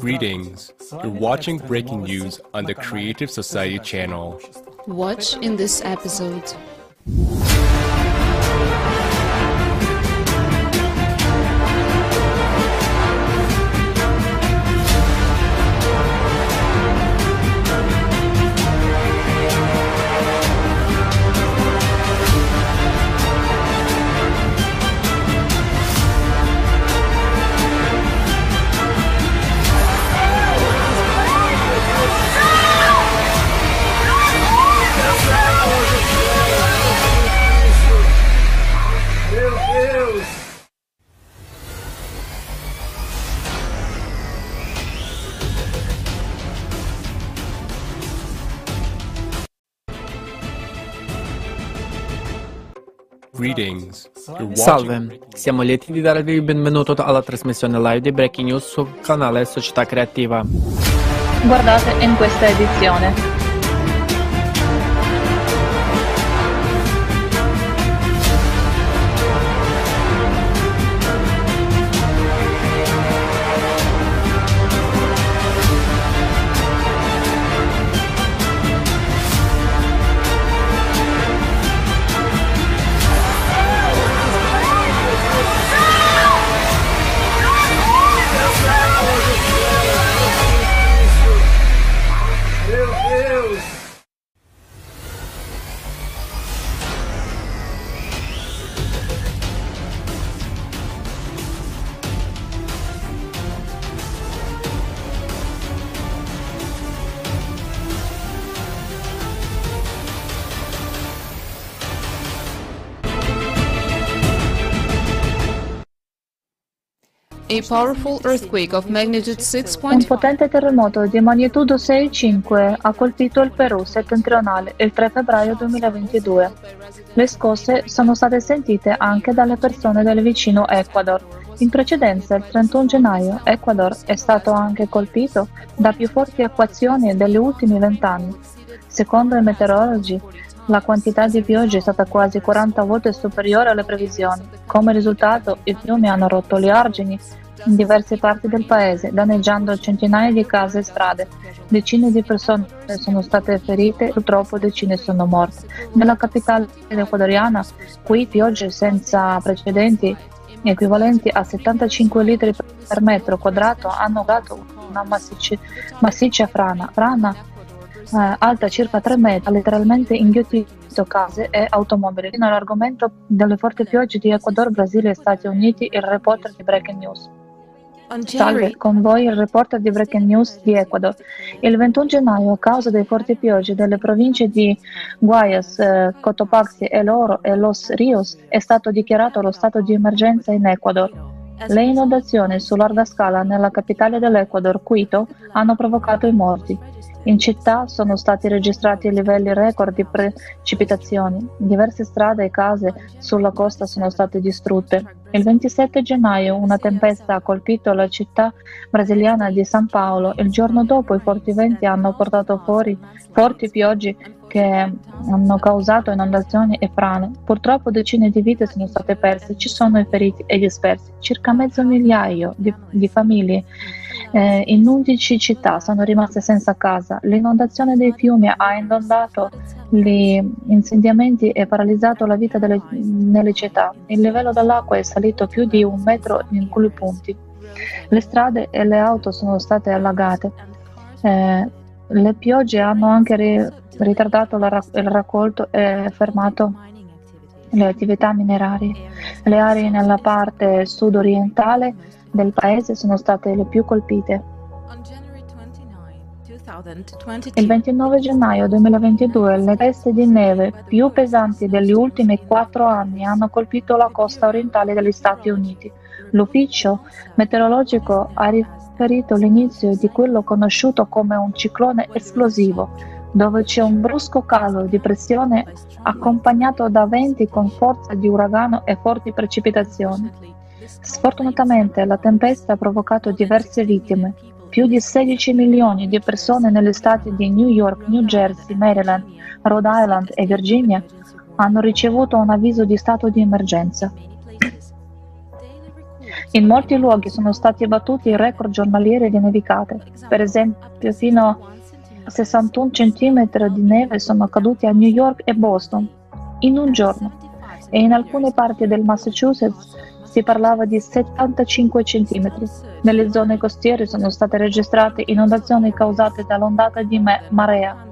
Greetings. You're watching breaking news on the Creative Society channel. Watch in this episode. Salve, siamo lieti di darvi il benvenuto alla trasmissione live di Breaking News sul canale Società Creativa. Guardate in questa edizione. Un 6.5 potente terremoto di magnitudo 6,5 ha colpito il Perù settentrionale il 3 febbraio 2022. Le scosse sono state sentite anche dalle persone del vicino Ecuador. In precedenza, il 31 gennaio, Ecuador è stato anche colpito da più forti acquazioni degli ultimi vent'anni. Secondo i meteorologi, la quantità di pioggia è stata quasi 40 volte superiore alle previsioni. Come risultato, i fiumi hanno rotto gli argini in diverse parti del paese, danneggiando centinaia di case e strade. Decine di persone sono state ferite, purtroppo decine sono morte. Nella capitale ecuadoriana, qui piogge senza precedenti, equivalenti a 75 litri per metro quadrato, hanno dato una massicci- massiccia frana. Frana eh, alta circa 3 metri, ha letteralmente inghiottito case e automobili. Fino all'argomento delle forti piogge di Ecuador, Brasile e Stati Uniti, il reporter di Breaking News. Salve, con voi il reporter di Breaking News di Ecuador. Il 21 gennaio, a causa dei forti piogge delle province di Guayas, eh, Cotopaxi, El Oro e Los Rios, è stato dichiarato lo stato di emergenza in Ecuador. Le inondazioni su larga scala nella capitale dell'Ecuador, Quito, hanno provocato i morti. In città sono stati registrati livelli record di precipitazioni. Diverse strade e case sulla costa sono state distrutte. Il 27 gennaio una tempesta ha colpito la città brasiliana di San Paolo. Il giorno dopo i forti venti hanno portato fuori forti piogge che hanno causato inondazioni e frane. Purtroppo decine di vite sono state perse, ci sono i feriti e dispersi. Circa mezzo migliaio di, di famiglie eh, in 11 città sono rimaste senza casa. L'inondazione dei fiumi ha inondato gli insediamenti e paralizzato la vita delle, nelle città. Il livello dell'acqua è salito più di un metro in alcuni punti. Le strade e le auto sono state allagate. Eh, le piogge hanno anche ri- ritardato rac- il raccolto e fermato le attività minerarie. Le aree nella parte sud-orientale del paese sono state le più colpite. Il 29 gennaio 2022 le tempeste di neve più pesanti degli ultimi quattro anni hanno colpito la costa orientale degli Stati Uniti. L'ufficio meteorologico ha riferito l'inizio di quello conosciuto come un ciclone esplosivo, dove c'è un brusco calo di pressione accompagnato da venti con forza di uragano e forti precipitazioni. Sfortunatamente la tempesta ha provocato diverse vittime. Più di 16 milioni di persone negli stati di New York, New Jersey, Maryland, Rhode Island e Virginia hanno ricevuto un avviso di stato di emergenza. In molti luoghi sono stati battuti record giornalieri di nevicate. Per esempio, fino a 61 cm di neve sono caduti a New York e Boston in un giorno e in alcune parti del Massachusetts si parlava di 75 cm. Nelle zone costiere sono state registrate inondazioni causate dall'ondata di marea.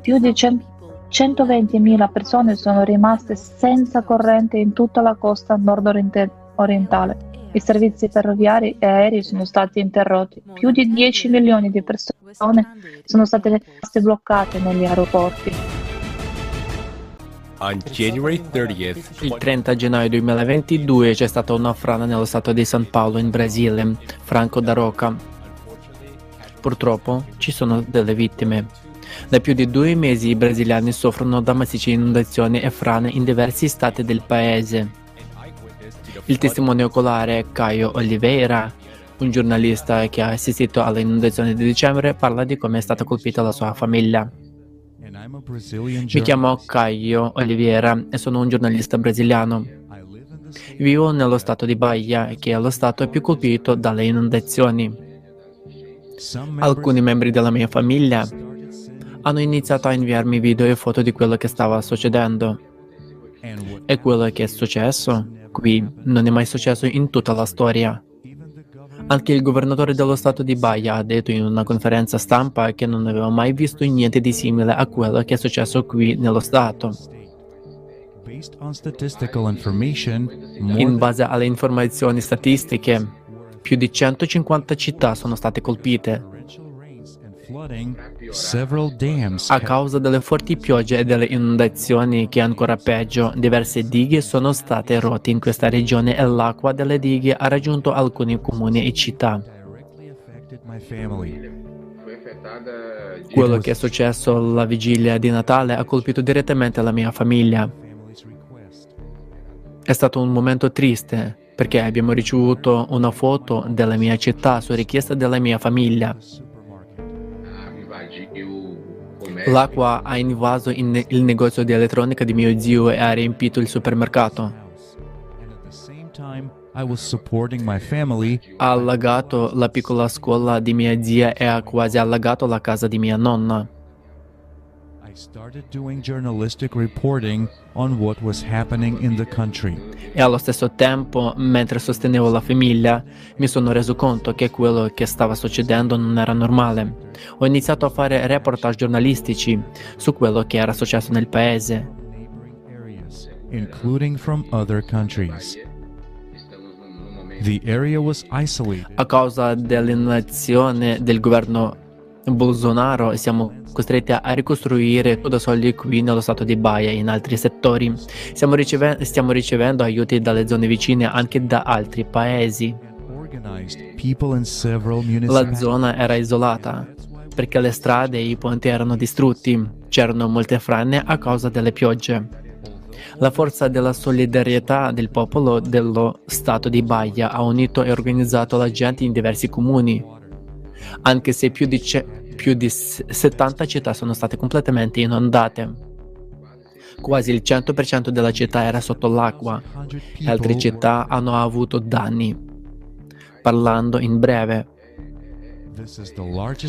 Più di 120.000 persone sono rimaste senza corrente in tutta la costa nord-orientale. I servizi ferroviari e aerei sono stati interrotti. Più di 10 milioni di persone sono state bloccate negli aeroporti. On January 30th, Il 30 gennaio 2022 c'è stata una frana nello stato di San Paolo in Brasile, Franco da Roca. Purtroppo ci sono delle vittime. Da più di due mesi i brasiliani soffrono da massicce inondazioni e frane in diversi stati del paese. Il testimone oculare Caio Oliveira, un giornalista che ha assistito alle inondazioni di dicembre, parla di come è stata colpita la sua famiglia. Mi chiamo Caio Oliveira e sono un giornalista brasiliano. Vivo nello stato di Bahia, che è lo stato più colpito dalle inondazioni. Alcuni membri della mia famiglia hanno iniziato a inviarmi video e foto di quello che stava succedendo. E quello che è successo qui non è mai successo in tutta la storia. Anche il governatore dello stato di Bahia ha detto in una conferenza stampa che non aveva mai visto niente di simile a quello che è successo qui nello stato. In base alle informazioni statistiche, più di 150 città sono state colpite a causa delle forti piogge e delle inondazioni che ancora peggio, diverse dighe sono state rotte in questa regione e l'acqua delle dighe ha raggiunto alcuni comuni e città. Quello che è successo la vigilia di Natale ha colpito direttamente la mia famiglia. È stato un momento triste perché abbiamo ricevuto una foto della mia città su richiesta della mia famiglia. L'acqua ha invaso in il negozio di elettronica di mio zio e ha riempito il supermercato. Ha allagato la piccola scuola di mia zia e ha quasi allagato la casa di mia nonna. E allo stesso tempo, mentre sostenevo la famiglia, mi sono reso conto che quello che stava succedendo non era normale. Ho iniziato a fare reportage giornalistici su quello che era successo nel paese. including from other countries. A causa dell'inazione del governo Bolsonaro siamo costretti a ricostruire tutto da soli qui nello stato di Bahia e in altri settori. Riceve- stiamo ricevendo aiuti dalle zone vicine anche da altri paesi. La zona era isolata perché le strade e i ponti erano distrutti. C'erano molte frane a causa delle piogge. La forza della solidarietà del popolo dello Stato di Bahia ha unito e organizzato la gente in diversi comuni, anche se più di, ce- più di 70 città sono state completamente inondate. Quasi il 100% della città era sotto l'acqua e altre città hanno avuto danni. Parlando in breve,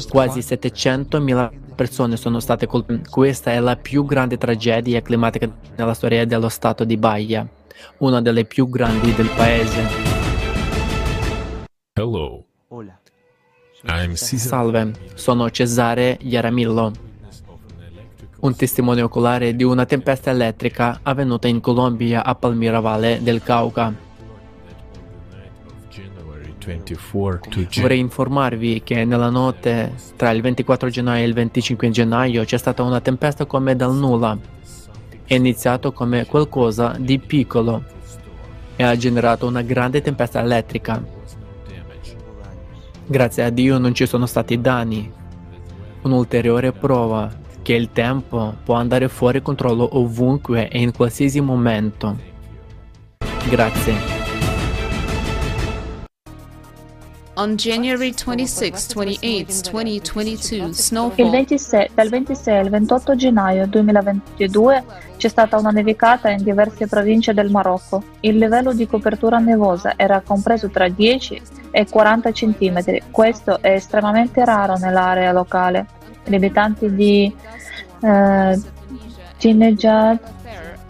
quasi 700.000 persone sono state colpite. Questa è la più grande tragedia climatica nella storia dello Stato di Bahia, una delle più grandi del paese. hello. Salve, sono Cesare Jaramillo, un testimone oculare di una tempesta elettrica avvenuta in Colombia a Palmira Valle del Cauca. January 24 to Jan- Vorrei informarvi che nella notte tra il 24 gennaio e il 25 gennaio c'è stata una tempesta come dal nulla. È iniziato come qualcosa di piccolo e ha generato una grande tempesta elettrica. Grazie a Dio non ci sono stati danni. Un'ulteriore prova che il tempo può andare fuori controllo ovunque e in qualsiasi momento. Grazie. On January 26, 28, 2022, Il snowfall 26 dal 26 al 28 gennaio 2022 c'è stata una nevicata in diverse province del Marocco. Il livello di copertura nevosa era compreso tra 10 e 40 cm. Questo è estremamente raro nell'area locale. Gli abitanti di eh, Tinejad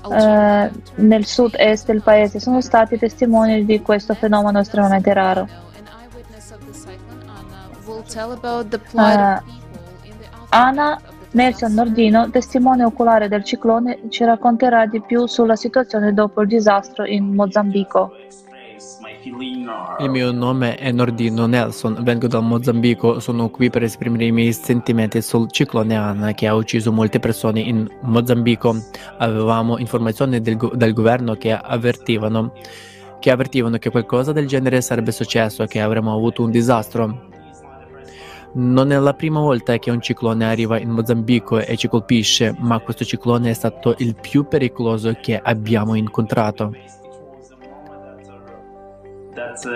eh, nel sud-est del paese sono stati testimoni di questo fenomeno estremamente raro. Ana Nelson Nordino, testimone oculare del ciclone, ci racconterà di più sulla situazione dopo il disastro in Mozambico. Il mio nome è Nordino Nelson, vengo dal Mozambico, sono qui per esprimere i miei sentimenti sul ciclone Anna che ha ucciso molte persone in Mozambico. Avevamo informazioni del, dal governo che avvertivano, che avvertivano che qualcosa del genere sarebbe successo, che avremmo avuto un disastro. Non è la prima volta che un ciclone arriva in Mozambico e ci colpisce, ma questo ciclone è stato il più pericoloso che abbiamo incontrato.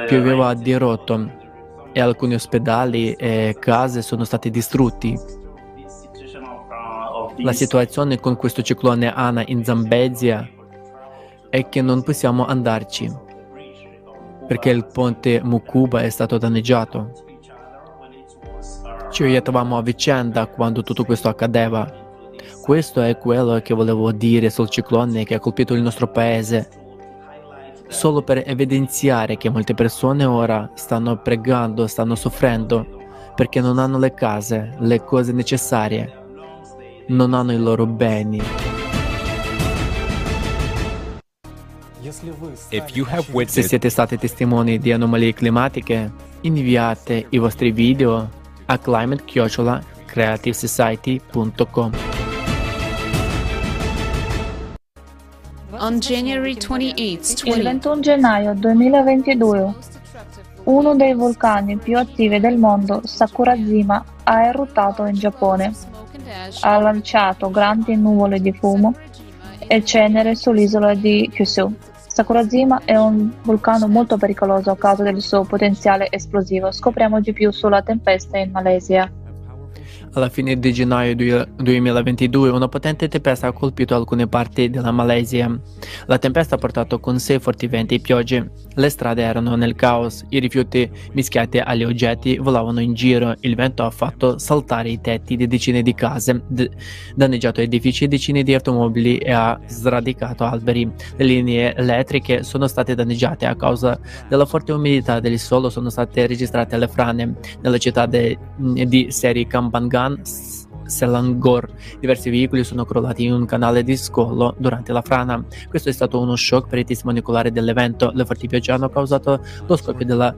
Pioveva a dirotto e alcuni ospedali e case sono stati distrutti. La situazione con questo ciclone Ana in Zambezia è che non possiamo andarci perché il ponte Mukuba è stato danneggiato. Ci aiutavamo a vicenda quando tutto questo accadeva. Questo è quello che volevo dire sul ciclone che ha colpito il nostro paese solo per evidenziare che molte persone ora stanno pregando, stanno soffrendo perché non hanno le case, le cose necessarie, non hanno i loro beni. Se siete stati testimoni di anomalie climatiche, inviate i vostri video a climate-creativesociety.com. On January 28, Il 20, 21 gennaio 2022 uno dei vulcani più attivi del mondo, Sakurazima, ha eruttato in Giappone. Ha lanciato grandi nuvole di fumo e cenere sull'isola di Kyushu. Sakurazima è un vulcano molto pericoloso a causa del suo potenziale esplosivo. Scopriamo di più sulla tempesta in Malesia. Alla fine di gennaio du- 2022 una potente tempesta ha colpito alcune parti della Malesia. La tempesta ha portato con sé forti venti e piogge. Le strade erano nel caos, i rifiuti mischiati agli oggetti volavano in giro, il vento ha fatto saltare i tetti di decine di case, d- danneggiato edifici e decine di automobili e ha sradicato alberi. Le linee elettriche sono state danneggiate a causa della forte umidità del suolo, sono state registrate le frane nella città de- di Seri Kambangan, S- Selangor. Diversi veicoli sono crollati in un canale di scolo durante la frana. Questo è stato uno shock per i testimoni oculari dell'evento. Le forti piogge hanno causato lo scoppio della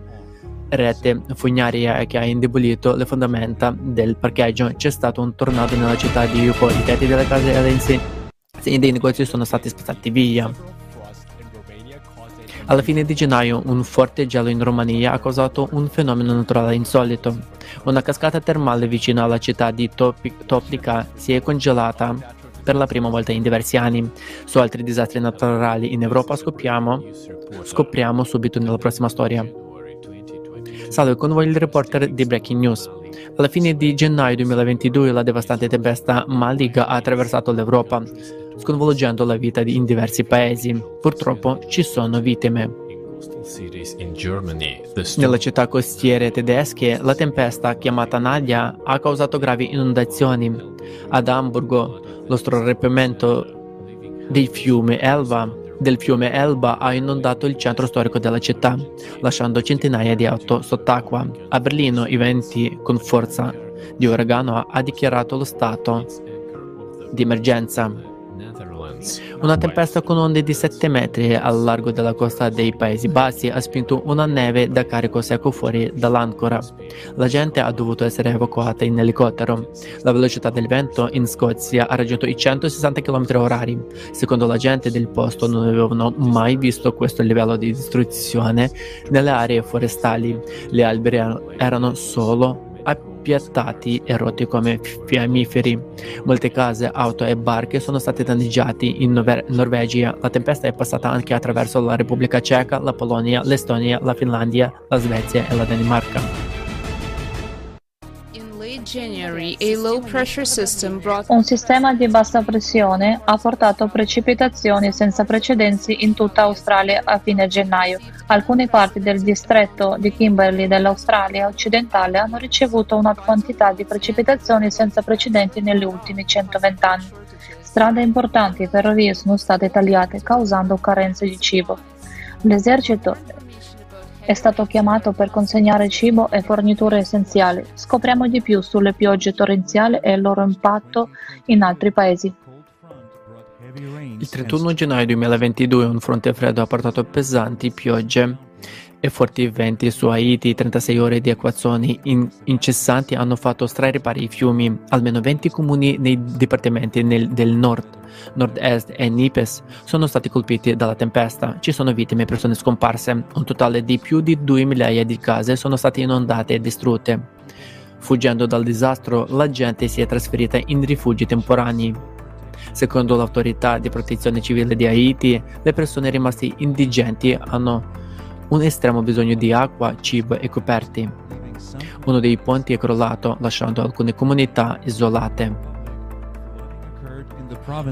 rete fognaria che ha indebolito le fondamenta del parcheggio. C'è stato un tornado nella città di Yuko. I tetti delle case e le insegne dei negozi sono stati spazzati via. Alla fine di gennaio un forte gelo in Romania ha causato un fenomeno naturale insolito. Una cascata termale vicino alla città di Toplica si è congelata per la prima volta in diversi anni. Su altri disastri naturali in Europa scopriamo, scopriamo subito nella prossima storia. Salve, con voi il reporter di Breaking News. Alla fine di gennaio 2022 la devastante tempesta Maliga ha attraversato l'Europa, sconvolgendo la vita in diversi paesi. Purtroppo ci sono vittime. Nelle città costiere tedesche, la tempesta chiamata Nadia ha causato gravi inondazioni. Ad Amburgo, lo scorrimento dei fiumi Elba del fiume Elba ha inondato il centro storico della città, lasciando centinaia di auto sott'acqua. A Berlino i venti con forza di uragano ha dichiarato lo stato di emergenza. Una tempesta con onde di 7 metri al largo della costa dei Paesi Bassi ha spinto una neve da carico secco fuori dall'ancora. La gente ha dovuto essere evacuata in elicottero. La velocità del vento in Scozia ha raggiunto i 160 km orari. Secondo la gente del posto non avevano mai visto questo livello di distruzione nelle aree forestali. Gli alberi erano solo a appiattati e rotti come fiammiferi. Molte case, auto e barche sono state danneggiate in Nor- Norvegia. La tempesta è passata anche attraverso la Repubblica Ceca, la Polonia, l'Estonia, la Finlandia, la Svezia e la Danimarca. Un sistema di bassa pressione ha portato precipitazioni senza precedenti in tutta Australia a fine gennaio. Alcune parti del distretto di Kimberley dell'Australia occidentale hanno ricevuto una quantità di precipitazioni senza precedenti negli ultimi 120 anni. Strade importanti e ferrovie sono state tagliate, causando carenze di cibo. L'esercito è stato chiamato per consegnare cibo e forniture essenziali. Scopriamo di più sulle piogge torrenziali e il loro impatto in altri paesi. Il 31 gennaio 2022 un fronte freddo ha portato pesanti piogge e forti venti su Haiti, 36 ore di acquazzoni in- incessanti hanno fatto straripare i fiumi. Almeno 20 comuni nei dipartimenti nel- del nord, nord-est e Nipes sono stati colpiti dalla tempesta. Ci sono vittime e persone scomparse. Un totale di più di 2 migliaia di case sono state inondate e distrutte. Fuggendo dal disastro, la gente si è trasferita in rifugi temporanei. Secondo l'autorità di protezione civile di Haiti, le persone rimaste indigenti hanno un estremo bisogno di acqua, cibo e coperti. Uno dei ponti è crollato, lasciando alcune comunità isolate.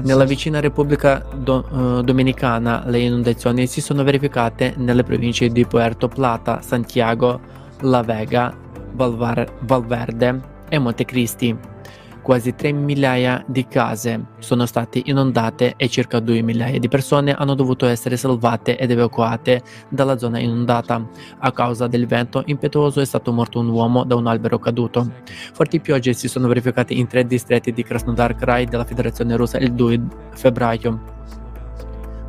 Nella vicina Repubblica eh, Dominicana le inondazioni si sono verificate nelle province di Puerto Plata, Santiago, La Vega, Valverde e Montecristi. Quasi 3 migliaia di case sono state inondate e circa 2 migliaia di persone hanno dovuto essere salvate ed evacuate dalla zona inondata. A causa del vento impetuoso è stato morto un uomo da un albero caduto. Forti piogge si sono verificate in tre distretti di Krasnodar Krai della Federazione Russa il 2 febbraio.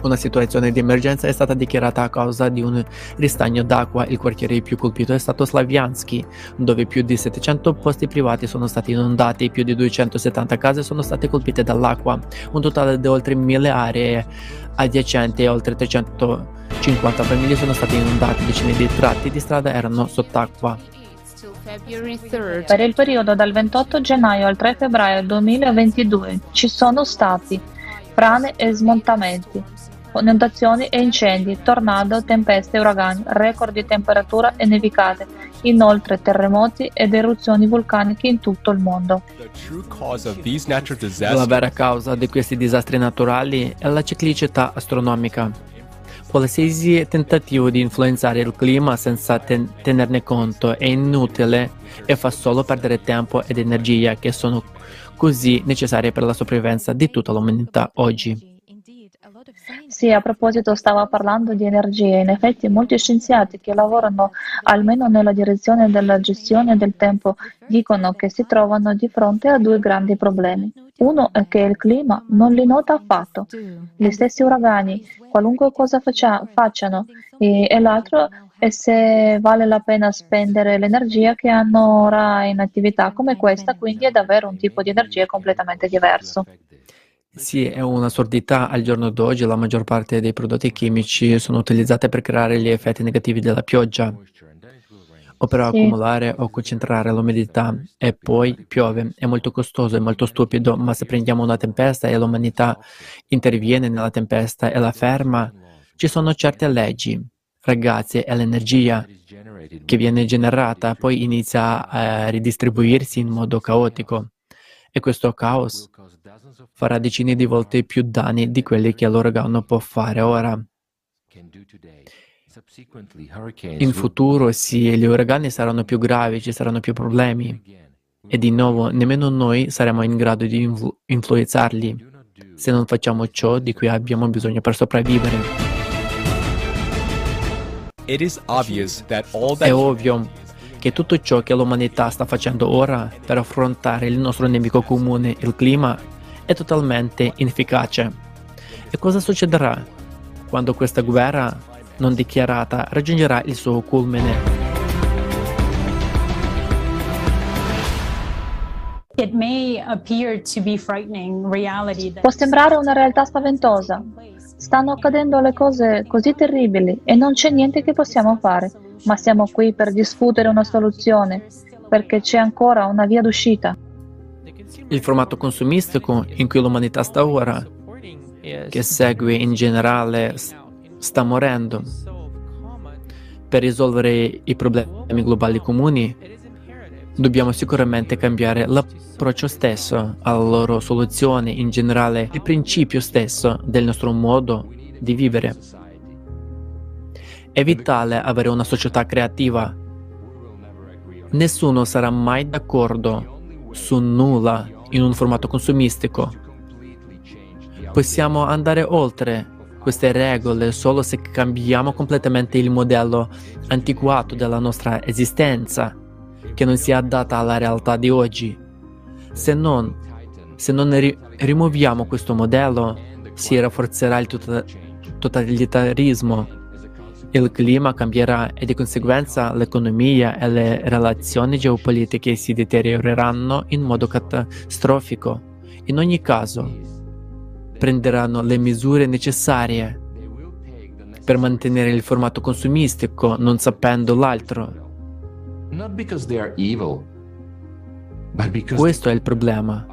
Una situazione di emergenza è stata dichiarata a causa di un ristagno d'acqua. Il quartiere più colpito è stato Slaviansky, dove più di 700 posti privati sono stati inondati, più di 270 case sono state colpite dall'acqua, un totale di oltre 1000 aree adiacenti e oltre 350 famiglie sono state inondate, decine di tratti di strada erano sott'acqua. till February 3rd. Per il periodo dal 28 gennaio al 3 febbraio 2022 ci sono stati frane e smontamenti, inondazioni e incendi, tornado, tempeste e uragani, record di temperatura e nevicate, inoltre terremoti ed eruzioni vulcaniche in tutto il mondo. La vera causa di questi disastri naturali è la ciclicità astronomica. Qualsiasi tentativo di influenzare il clima senza ten- tenerne conto è inutile e fa solo perdere tempo ed energia che sono così necessarie per la sopravvivenza di tutta l'umanità oggi. Sì, a proposito stava parlando di energia. In effetti molti scienziati che lavorano almeno nella direzione della gestione del tempo dicono che si trovano di fronte a due grandi problemi. Uno è che il clima non li nota affatto, gli stessi uragani, qualunque cosa faccia- facciano, e, e l'altro è se vale la pena spendere l'energia che hanno ora in attività come questa, quindi è davvero un tipo di energia completamente diverso. Sì, è un'assurdità. Al giorno d'oggi la maggior parte dei prodotti chimici sono utilizzati per creare gli effetti negativi della pioggia, o per Sì. accumulare o concentrare l'umidità, e poi piove. È molto costoso, è molto stupido, ma se prendiamo una tempesta e l'umanità interviene nella tempesta e la ferma, ci sono certe leggi. Ragazzi, è l'energia che viene generata, poi inizia a ridistribuirsi in modo caotico. E questo caos farà decine di volte più danni di quelli che l'uragano può fare ora. In futuro, sì, gli uragani saranno più gravi, ci saranno più problemi. E di nuovo, nemmeno noi saremo in grado di influ- influenzarli se non facciamo ciò di cui abbiamo bisogno per sopravvivere. È ovvio che tutto ciò che l'umanità sta facendo ora per affrontare il nostro nemico comune, il clima, è totalmente inefficace. E cosa succederà quando questa guerra non dichiarata raggiungerà il suo culmine? Può sembrare una realtà spaventosa. Stanno accadendo le cose così terribili e non c'è niente che possiamo fare, ma siamo qui per discutere una soluzione, perché c'è ancora una via d'uscita. Il formato consumistico in cui l'umanità sta ora, che segue in generale, sta morendo. Per risolvere i problemi globali comuni, dobbiamo sicuramente cambiare l'approccio stesso alla loro soluzione, in generale il principio stesso del nostro modo di vivere. È vitale avere una società creativa. Nessuno sarà mai d'accordo su nulla in un formato consumistico. Possiamo andare oltre queste regole solo se cambiamo completamente il modello antiquato della nostra esistenza, che non sia adatta alla realtà di oggi. Se non, se non ri- rimuoviamo questo modello, si rafforzerà il tota- totalitarismo il clima cambierà e di conseguenza l'economia e le relazioni geopolitiche si deterioreranno in modo catastrofico. In ogni caso, prenderanno le misure necessarie per mantenere il formato consumistico non sapendo l'altro. Questo è il problema.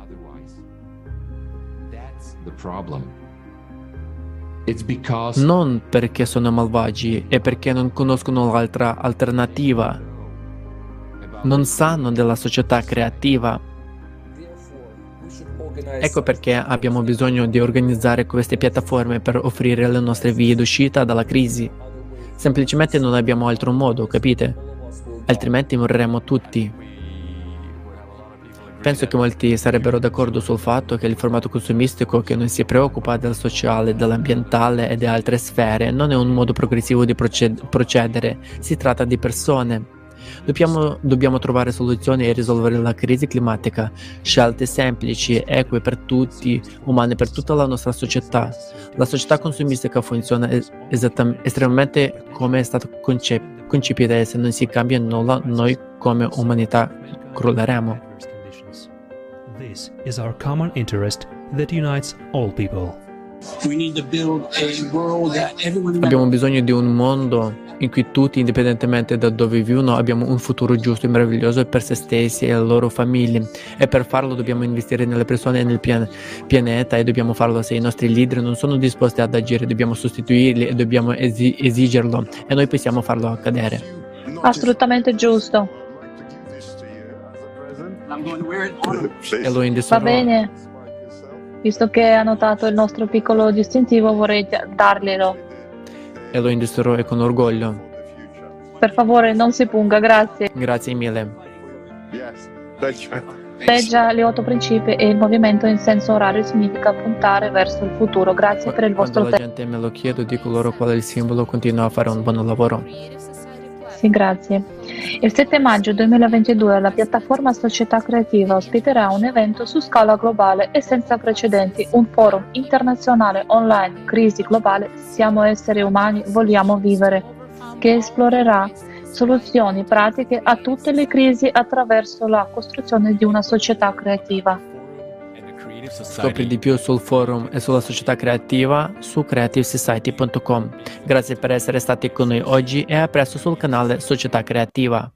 Non perché sono malvagi, è perché non conoscono l'altra alternativa. Non sanno della società creativa. Ecco perché abbiamo bisogno di organizzare queste piattaforme per offrire le nostre vie d'uscita dalla crisi. Semplicemente non abbiamo altro modo, capite? Altrimenti moriremo tutti. Penso che molti sarebbero d'accordo sul fatto che il formato consumistico che non si preoccupa del sociale, dell'ambientale e di altre sfere non è un modo progressivo di proced- procedere, si tratta di persone. Dobbiamo, dobbiamo trovare soluzioni e risolvere la crisi climatica, scelte semplici, eque per tutti, umane per tutta la nostra società. La società consumistica funziona es- estremamente come è stata concep- concepita e se non si cambia nulla noi come umanità crolleremo. This is our common interest that unites all people. We need to build a world that everyone Abbiamo bisogno di un mondo in cui tutti, indipendentemente da dove vivono, abbiamo un futuro giusto e meraviglioso per se stessi e le loro famiglie. E per farlo dobbiamo investire nelle persone e nel pian- pianeta e dobbiamo farlo se i nostri leader non sono disposti ad agire, dobbiamo sostituirli e dobbiamo esi- esigerlo e noi possiamo farlo accadere. Assolutamente giusto. E Va bene. Visto che ha notato il nostro piccolo distintivo, vorrei da- darglielo. E lo indosserò e con orgoglio. Per favore, non si punga, grazie. Grazie mille. Leggia gli otto principi e il movimento in senso orario significa puntare verso il futuro. Grazie per il Quando vostro la tempo. gente me lo chiede, dico loro qual è il simbolo, continuo a fare un buon lavoro. Sì, grazie. Il 7 maggio 2022 la piattaforma Società Creativa ospiterà un evento su scala globale e senza precedenti, un forum internazionale online, crisi globale, siamo esseri umani, vogliamo vivere, che esplorerà soluzioni pratiche a tutte le crisi attraverso la costruzione di una società creativa. Scopri di più sul forum e sulla società creativa su creativesociety.com. Grazie per essere stati con noi oggi e a presto sul canale Società Creativa.